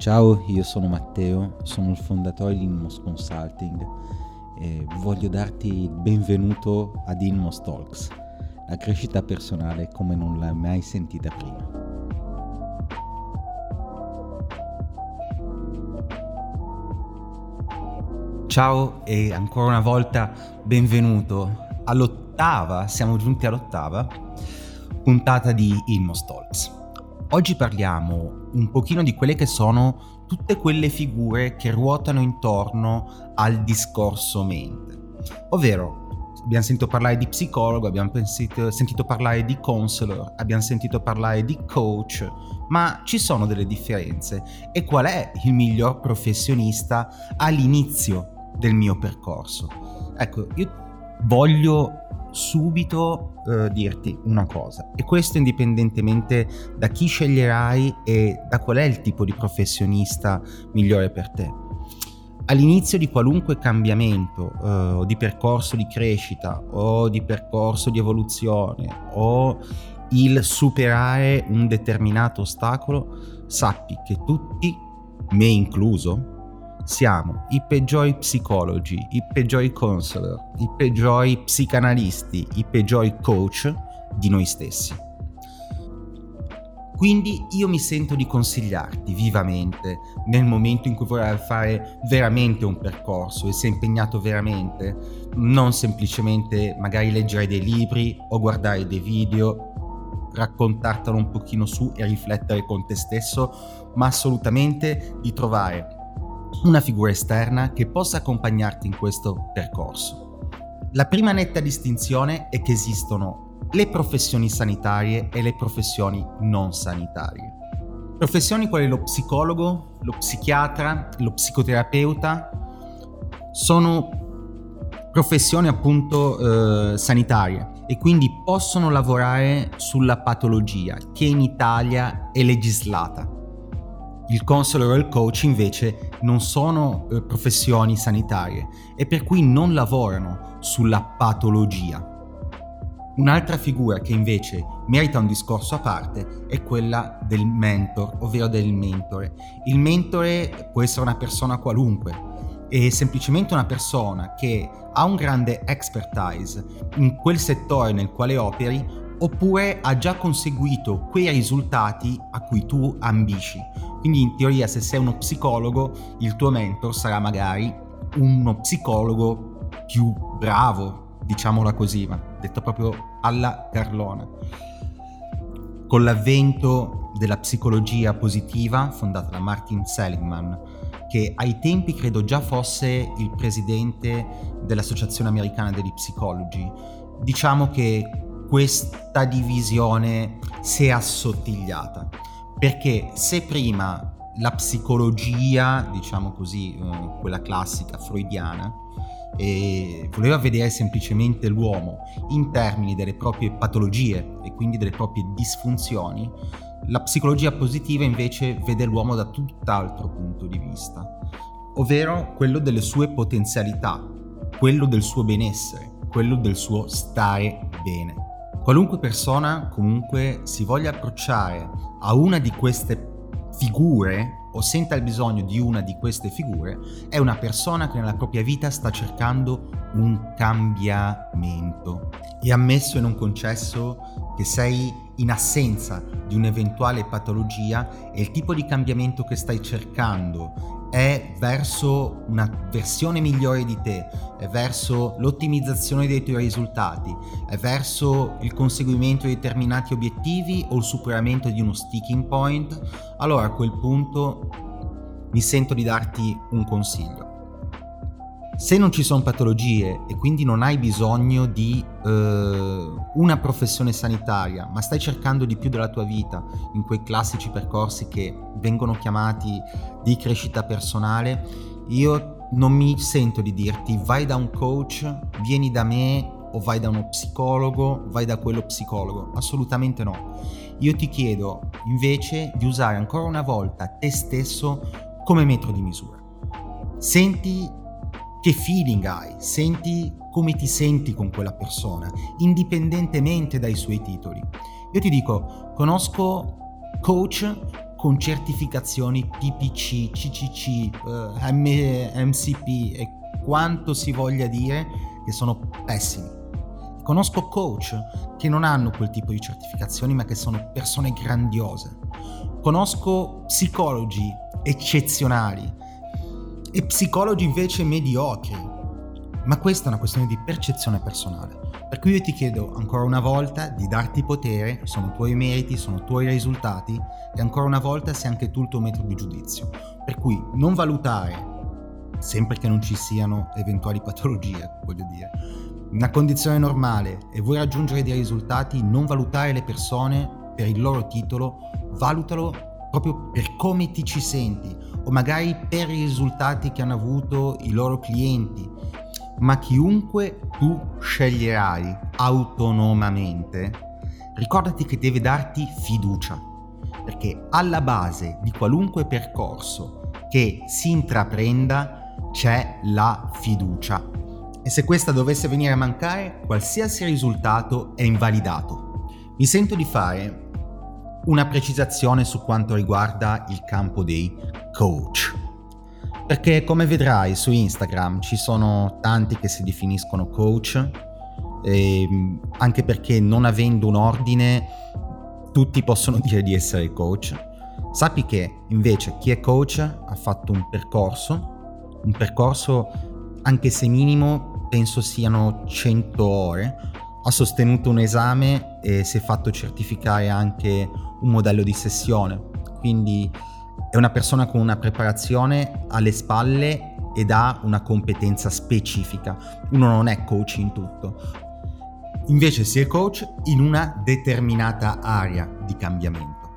Ciao, io sono Matteo, sono il fondatore di Inmos Consulting e voglio darti il benvenuto ad Inmos Talks, la crescita personale come non l'hai mai sentita prima. Ciao e ancora una volta benvenuto all'ottava, siamo giunti all'ottava puntata di Inmos Talks. Oggi parliamo un pochino di quelle che sono tutte quelle figure che ruotano intorno al discorso mente. Ovvero, abbiamo sentito parlare di psicologo, abbiamo sentito, sentito parlare di counselor, abbiamo sentito parlare di coach, ma ci sono delle differenze. E qual è il miglior professionista all'inizio del mio percorso? Ecco, io voglio subito eh, dirti una cosa e questo indipendentemente da chi sceglierai e da qual è il tipo di professionista migliore per te. All'inizio di qualunque cambiamento eh, di percorso di crescita o di percorso di evoluzione o il superare un determinato ostacolo, sappi che tutti, me incluso, siamo i peggiori psicologi, i peggiori counselor, i peggiori psicanalisti, i peggiori coach di noi stessi. Quindi io mi sento di consigliarti vivamente nel momento in cui vorrai fare veramente un percorso e sei impegnato veramente, non semplicemente magari leggere dei libri o guardare dei video, raccontartelo un pochino su e riflettere con te stesso, ma assolutamente di trovare una figura esterna che possa accompagnarti in questo percorso. La prima netta distinzione è che esistono le professioni sanitarie e le professioni non sanitarie. Professioni quali lo psicologo, lo psichiatra, lo psicoterapeuta sono professioni appunto eh, sanitarie e quindi possono lavorare sulla patologia che in Italia è legislata il counselor o il coach invece non sono eh, professioni sanitarie e per cui non lavorano sulla patologia. Un'altra figura che invece merita un discorso a parte è quella del mentor, ovvero del mentore. Il mentore può essere una persona qualunque, è semplicemente una persona che ha un grande expertise in quel settore nel quale operi oppure ha già conseguito quei risultati a cui tu ambisci. Quindi in teoria se sei uno psicologo, il tuo mentor sarà magari uno psicologo più bravo, diciamola così, ma detto proprio alla Carlona. Con l'avvento della psicologia positiva, fondata da Martin Seligman, che ai tempi credo già fosse il presidente dell'Associazione Americana degli Psicologi, diciamo che questa divisione si è assottigliata perché se prima la psicologia, diciamo così, eh, quella classica freudiana, voleva vedere semplicemente l'uomo in termini delle proprie patologie e quindi delle proprie disfunzioni, la psicologia positiva invece vede l'uomo da tutt'altro punto di vista, ovvero quello delle sue potenzialità, quello del suo benessere, quello del suo stare bene. Qualunque persona comunque si voglia approcciare a una di queste figure o senta il bisogno di una di queste figure, è una persona che nella propria vita sta cercando un cambiamento. E ammesso e non concesso che sei in assenza di un'eventuale patologia e il tipo di cambiamento che stai cercando è verso una versione migliore di te, è verso l'ottimizzazione dei tuoi risultati, è verso il conseguimento di determinati obiettivi o il superamento di uno sticking point, allora a quel punto mi sento di darti un consiglio. Se non ci sono patologie e quindi non hai bisogno di eh, una professione sanitaria, ma stai cercando di più della tua vita in quei classici percorsi che vengono chiamati di crescita personale, io non mi sento di dirti vai da un coach, vieni da me o vai da uno psicologo, vai da quello psicologo. Assolutamente no. Io ti chiedo invece di usare ancora una volta te stesso come metro di misura. Senti che feeling hai, senti come ti senti con quella persona, indipendentemente dai suoi titoli. Io ti dico, conosco coach con certificazioni PPC, CCC, uh, M- MCP e quanto si voglia dire che sono pessimi. Conosco coach che non hanno quel tipo di certificazioni ma che sono persone grandiose. Conosco psicologi eccezionali e psicologi invece mediocri. Ma questa è una questione di percezione personale. Per cui io ti chiedo ancora una volta di darti potere, sono tuoi meriti, sono tuoi risultati e ancora una volta sei anche tu il tuo metro di giudizio. Per cui non valutare, sempre che non ci siano eventuali patologie, voglio dire, una condizione normale e vuoi raggiungere dei risultati, non valutare le persone per il loro titolo, valutalo proprio per come ti ci senti o magari per i risultati che hanno avuto i loro clienti ma chiunque tu sceglierai autonomamente, ricordati che deve darti fiducia, perché alla base di qualunque percorso che si intraprenda c'è la fiducia. E se questa dovesse venire a mancare, qualsiasi risultato è invalidato. Mi sento di fare una precisazione su quanto riguarda il campo dei coach. Perché come vedrai su Instagram ci sono tanti che si definiscono coach, anche perché non avendo un ordine tutti possono dire di essere coach. Sappi che invece chi è coach ha fatto un percorso, un percorso anche se minimo penso siano 100 ore, ha sostenuto un esame e si è fatto certificare anche un modello di sessione. Quindi è una persona con una preparazione alle spalle ed ha una competenza specifica. Uno non è coach in tutto. Invece si è coach in una determinata area di cambiamento.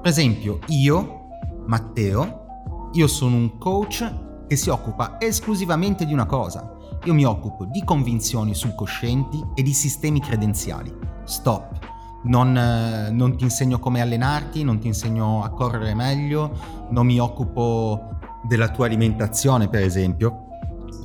Per esempio, io, Matteo, io sono un coach che si occupa esclusivamente di una cosa. Io mi occupo di convinzioni subconscienti e di sistemi credenziali. Stop non, eh, non, ti insegno come allenarti, non ti insegno a correre meglio, non mi occupo della tua alimentazione, per esempio,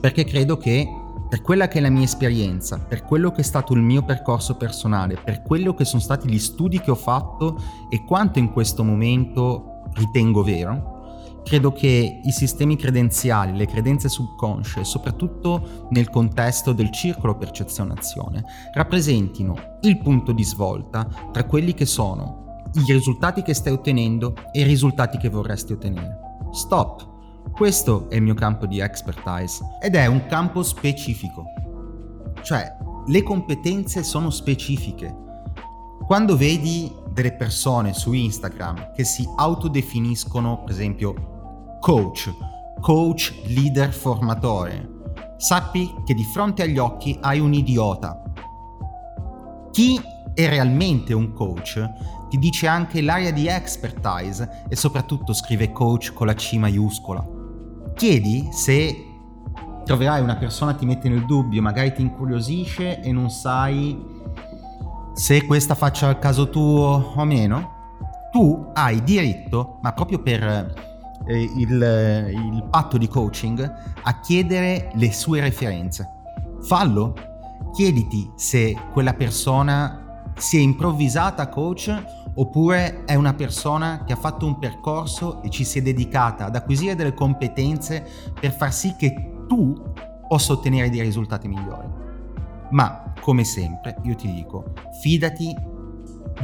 perché credo che per quella che è la mia esperienza, per quello che è stato il mio percorso personale, per quello che sono stati gli studi che ho fatto e quanto in questo momento ritengo vero, Credo che i sistemi credenziali, le credenze subconsce, soprattutto nel contesto del circolo percezione-azione, rappresentino il punto di svolta tra quelli che sono i risultati che stai ottenendo e i risultati che vorresti ottenere. Stop! Questo è il mio campo di expertise ed è un campo specifico. Cioè, le competenze sono specifiche. Quando vedi delle persone su Instagram che si autodefiniscono, per esempio, coach, coach leader formatore. Sappi che di fronte agli occhi hai un idiota. Chi è realmente un coach ti dice anche l'area di expertise e soprattutto scrive coach con la C maiuscola. Chiedi se troverai una persona che ti mette nel dubbio, magari ti incuriosisce e non sai se questa faccia il caso tuo o meno. Tu hai diritto, ma proprio per eh, il, il patto di coaching a chiedere le sue referenze. Fallo, chiediti se quella persona si è improvvisata coach oppure è una persona che ha fatto un percorso e ci si è dedicata ad acquisire delle competenze per far sì che tu possa ottenere dei risultati migliori. Ma, come sempre, io ti dico, fidati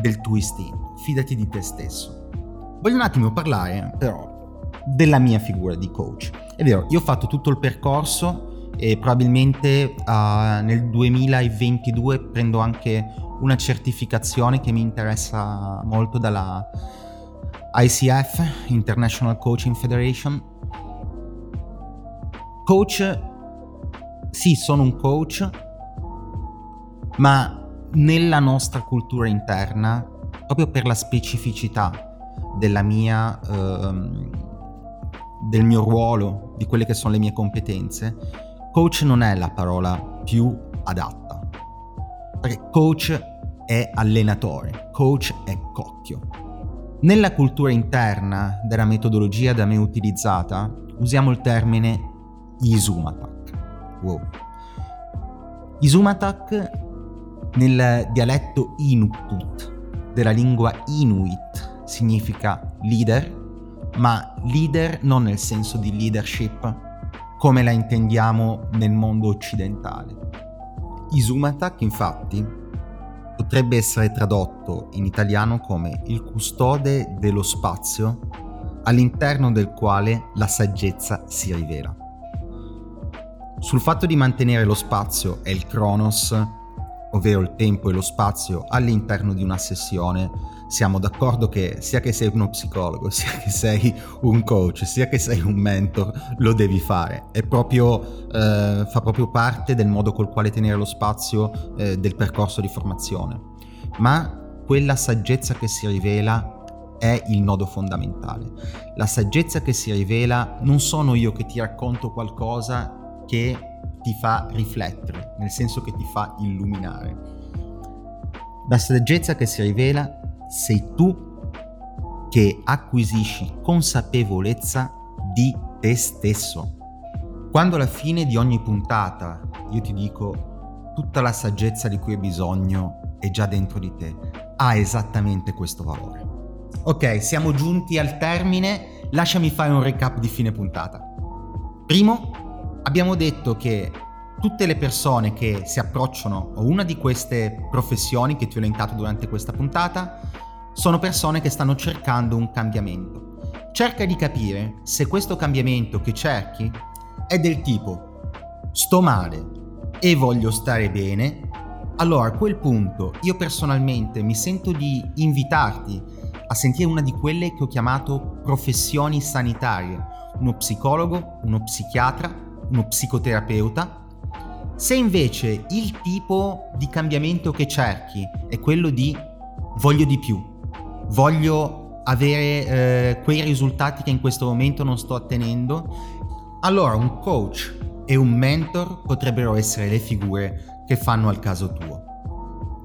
del tuo istinto, fidati di te stesso. Voglio un attimo parlare però della mia figura di coach. È vero, io ho fatto tutto il percorso e probabilmente uh, nel 2022 prendo anche una certificazione che mi interessa molto dalla ICF, International Coaching Federation. Coach, sì, sono un coach, ma nella nostra cultura interna, proprio per la specificità della mia... Uh, del mio ruolo, di quelle che sono le mie competenze, coach non è la parola più adatta. Perché coach è allenatore, coach è cocchio. Nella cultura interna della metodologia da me utilizzata usiamo il termine Isumatak. Wow. Isumatak nel dialetto Inuktut della lingua Inuit significa leader, ma leader non nel senso di leadership come la intendiamo nel mondo occidentale. Isumatak infatti potrebbe essere tradotto in italiano come il custode dello spazio all'interno del quale la saggezza si rivela. Sul fatto di mantenere lo spazio e il Kronos, ovvero il tempo e lo spazio all'interno di una sessione, siamo d'accordo che sia che sei uno psicologo, sia che sei un coach, sia che sei un mentor, lo devi fare. È proprio, eh, fa proprio parte del modo col quale tenere lo spazio eh, del percorso di formazione. Ma quella saggezza che si rivela è il nodo fondamentale. La saggezza che si rivela non sono io che ti racconto qualcosa che ti fa riflettere, nel senso che ti fa illuminare. La saggezza che si rivela sei tu che acquisisci consapevolezza di te stesso. Quando alla fine di ogni puntata io ti dico tutta la saggezza di cui hai bisogno è già dentro di te, ha esattamente questo valore. Ok, siamo giunti al termine, lasciami fare un recap di fine puntata. Primo, abbiamo detto che tutte le persone che si approcciano a una di queste professioni che ti ho elencato durante questa puntata sono persone che stanno cercando un cambiamento. Cerca di capire se questo cambiamento che cerchi è del tipo sto male e voglio stare bene, allora a quel punto io personalmente mi sento di invitarti a sentire una di quelle che ho chiamato professioni sanitarie, uno psicologo, uno psichiatra, uno psicoterapeuta. Se invece il tipo di cambiamento che cerchi è quello di voglio di più, voglio avere eh, quei risultati che in questo momento non sto ottenendo, allora un coach e un mentor potrebbero essere le figure che fanno al caso tuo.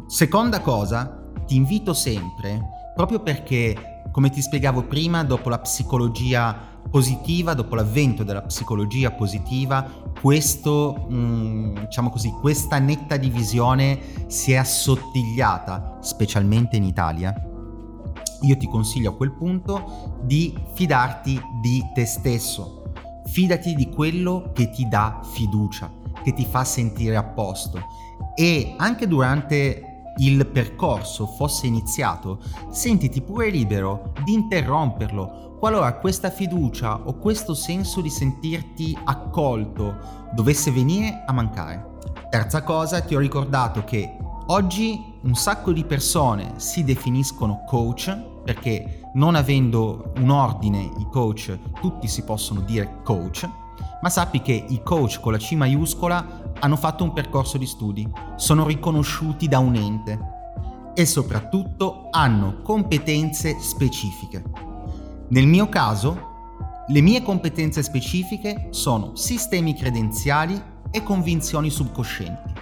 Seconda cosa, ti invito sempre, proprio perché, come ti spiegavo prima, dopo la psicologia positiva, dopo l'avvento della psicologia positiva, questo, mh, mm, diciamo così, questa netta divisione si è assottigliata, specialmente in Italia, io ti consiglio a quel punto di fidarti di te stesso. Fidati di quello che ti dà fiducia, che ti fa sentire a posto. E anche durante il percorso fosse iniziato, sentiti pure libero di interromperlo qualora questa fiducia o questo senso di sentirti accolto dovesse venire a mancare. Terza cosa, ti ho ricordato che oggi un sacco di persone si definiscono coach perché non avendo un ordine i coach, tutti si possono dire coach, ma sappi che i coach con la C maiuscola hanno fatto un percorso di studi, sono riconosciuti da un ente e soprattutto hanno competenze specifiche. Nel mio caso, le mie competenze specifiche sono sistemi credenziali e convinzioni subconscienti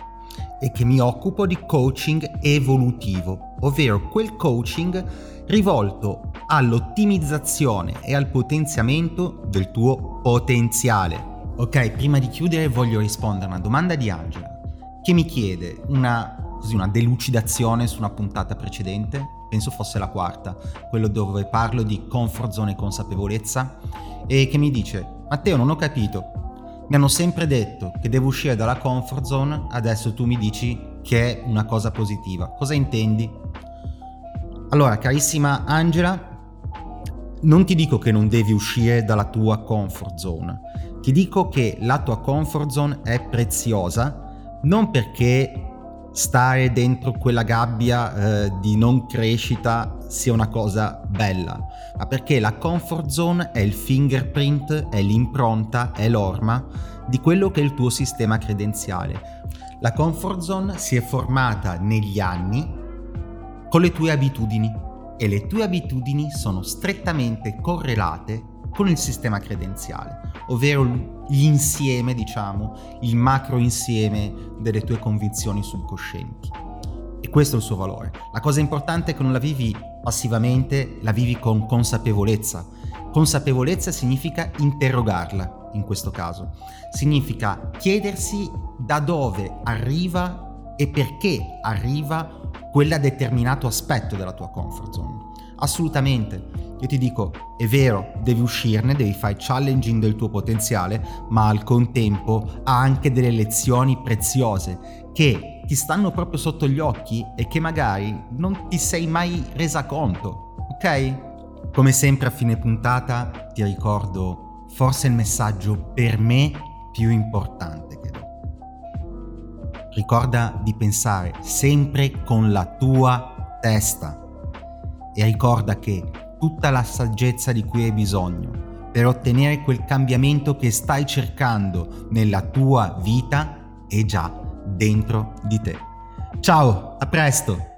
e che mi occupo di coaching evolutivo, ovvero quel coaching rivolto all'ottimizzazione e al potenziamento del tuo potenziale. Ok, prima di chiudere voglio rispondere a una domanda di Angela che mi chiede una, così, una delucidazione su una puntata precedente, penso fosse la quarta, quello dove parlo di comfort zone e consapevolezza, e che mi dice Matteo non ho capito, mi hanno sempre detto che devo uscire dalla comfort zone, adesso tu mi dici che è una cosa positiva. Cosa intendi? Allora, carissima Angela, non ti dico che non devi uscire dalla tua comfort zone, ti dico che la tua comfort zone è preziosa non perché stare dentro quella gabbia eh, di non crescita sia una cosa bella, ma perché la comfort zone è il fingerprint, è l'impronta, è l'orma di quello che è il tuo sistema credenziale. La comfort zone si è formata negli anni con le tue abitudini e le tue abitudini sono strettamente correlate con il sistema credenziale, ovvero l'insieme, diciamo, il macro insieme delle tue convinzioni subconscienti. E questo è il suo valore. La cosa importante è che non la vivi passivamente, la vivi con consapevolezza. Consapevolezza significa interrogarla in questo caso. Significa chiedersi da dove arriva e perché arriva quel determinato aspetto della tua comfort zone. Assolutamente. Io ti dico, è vero, devi uscirne, devi fare challenging del tuo potenziale, ma al contempo ha anche delle lezioni preziose che ti stanno proprio sotto gli occhi e che magari non ti sei mai resa conto, ok? Come sempre a fine puntata ti ricordo forse il messaggio per me più importante che. Ricorda di pensare sempre con la tua testa e ricorda che tutta la saggezza di cui hai bisogno per ottenere quel cambiamento che stai cercando nella tua vita è già dentro di te. Ciao, a presto!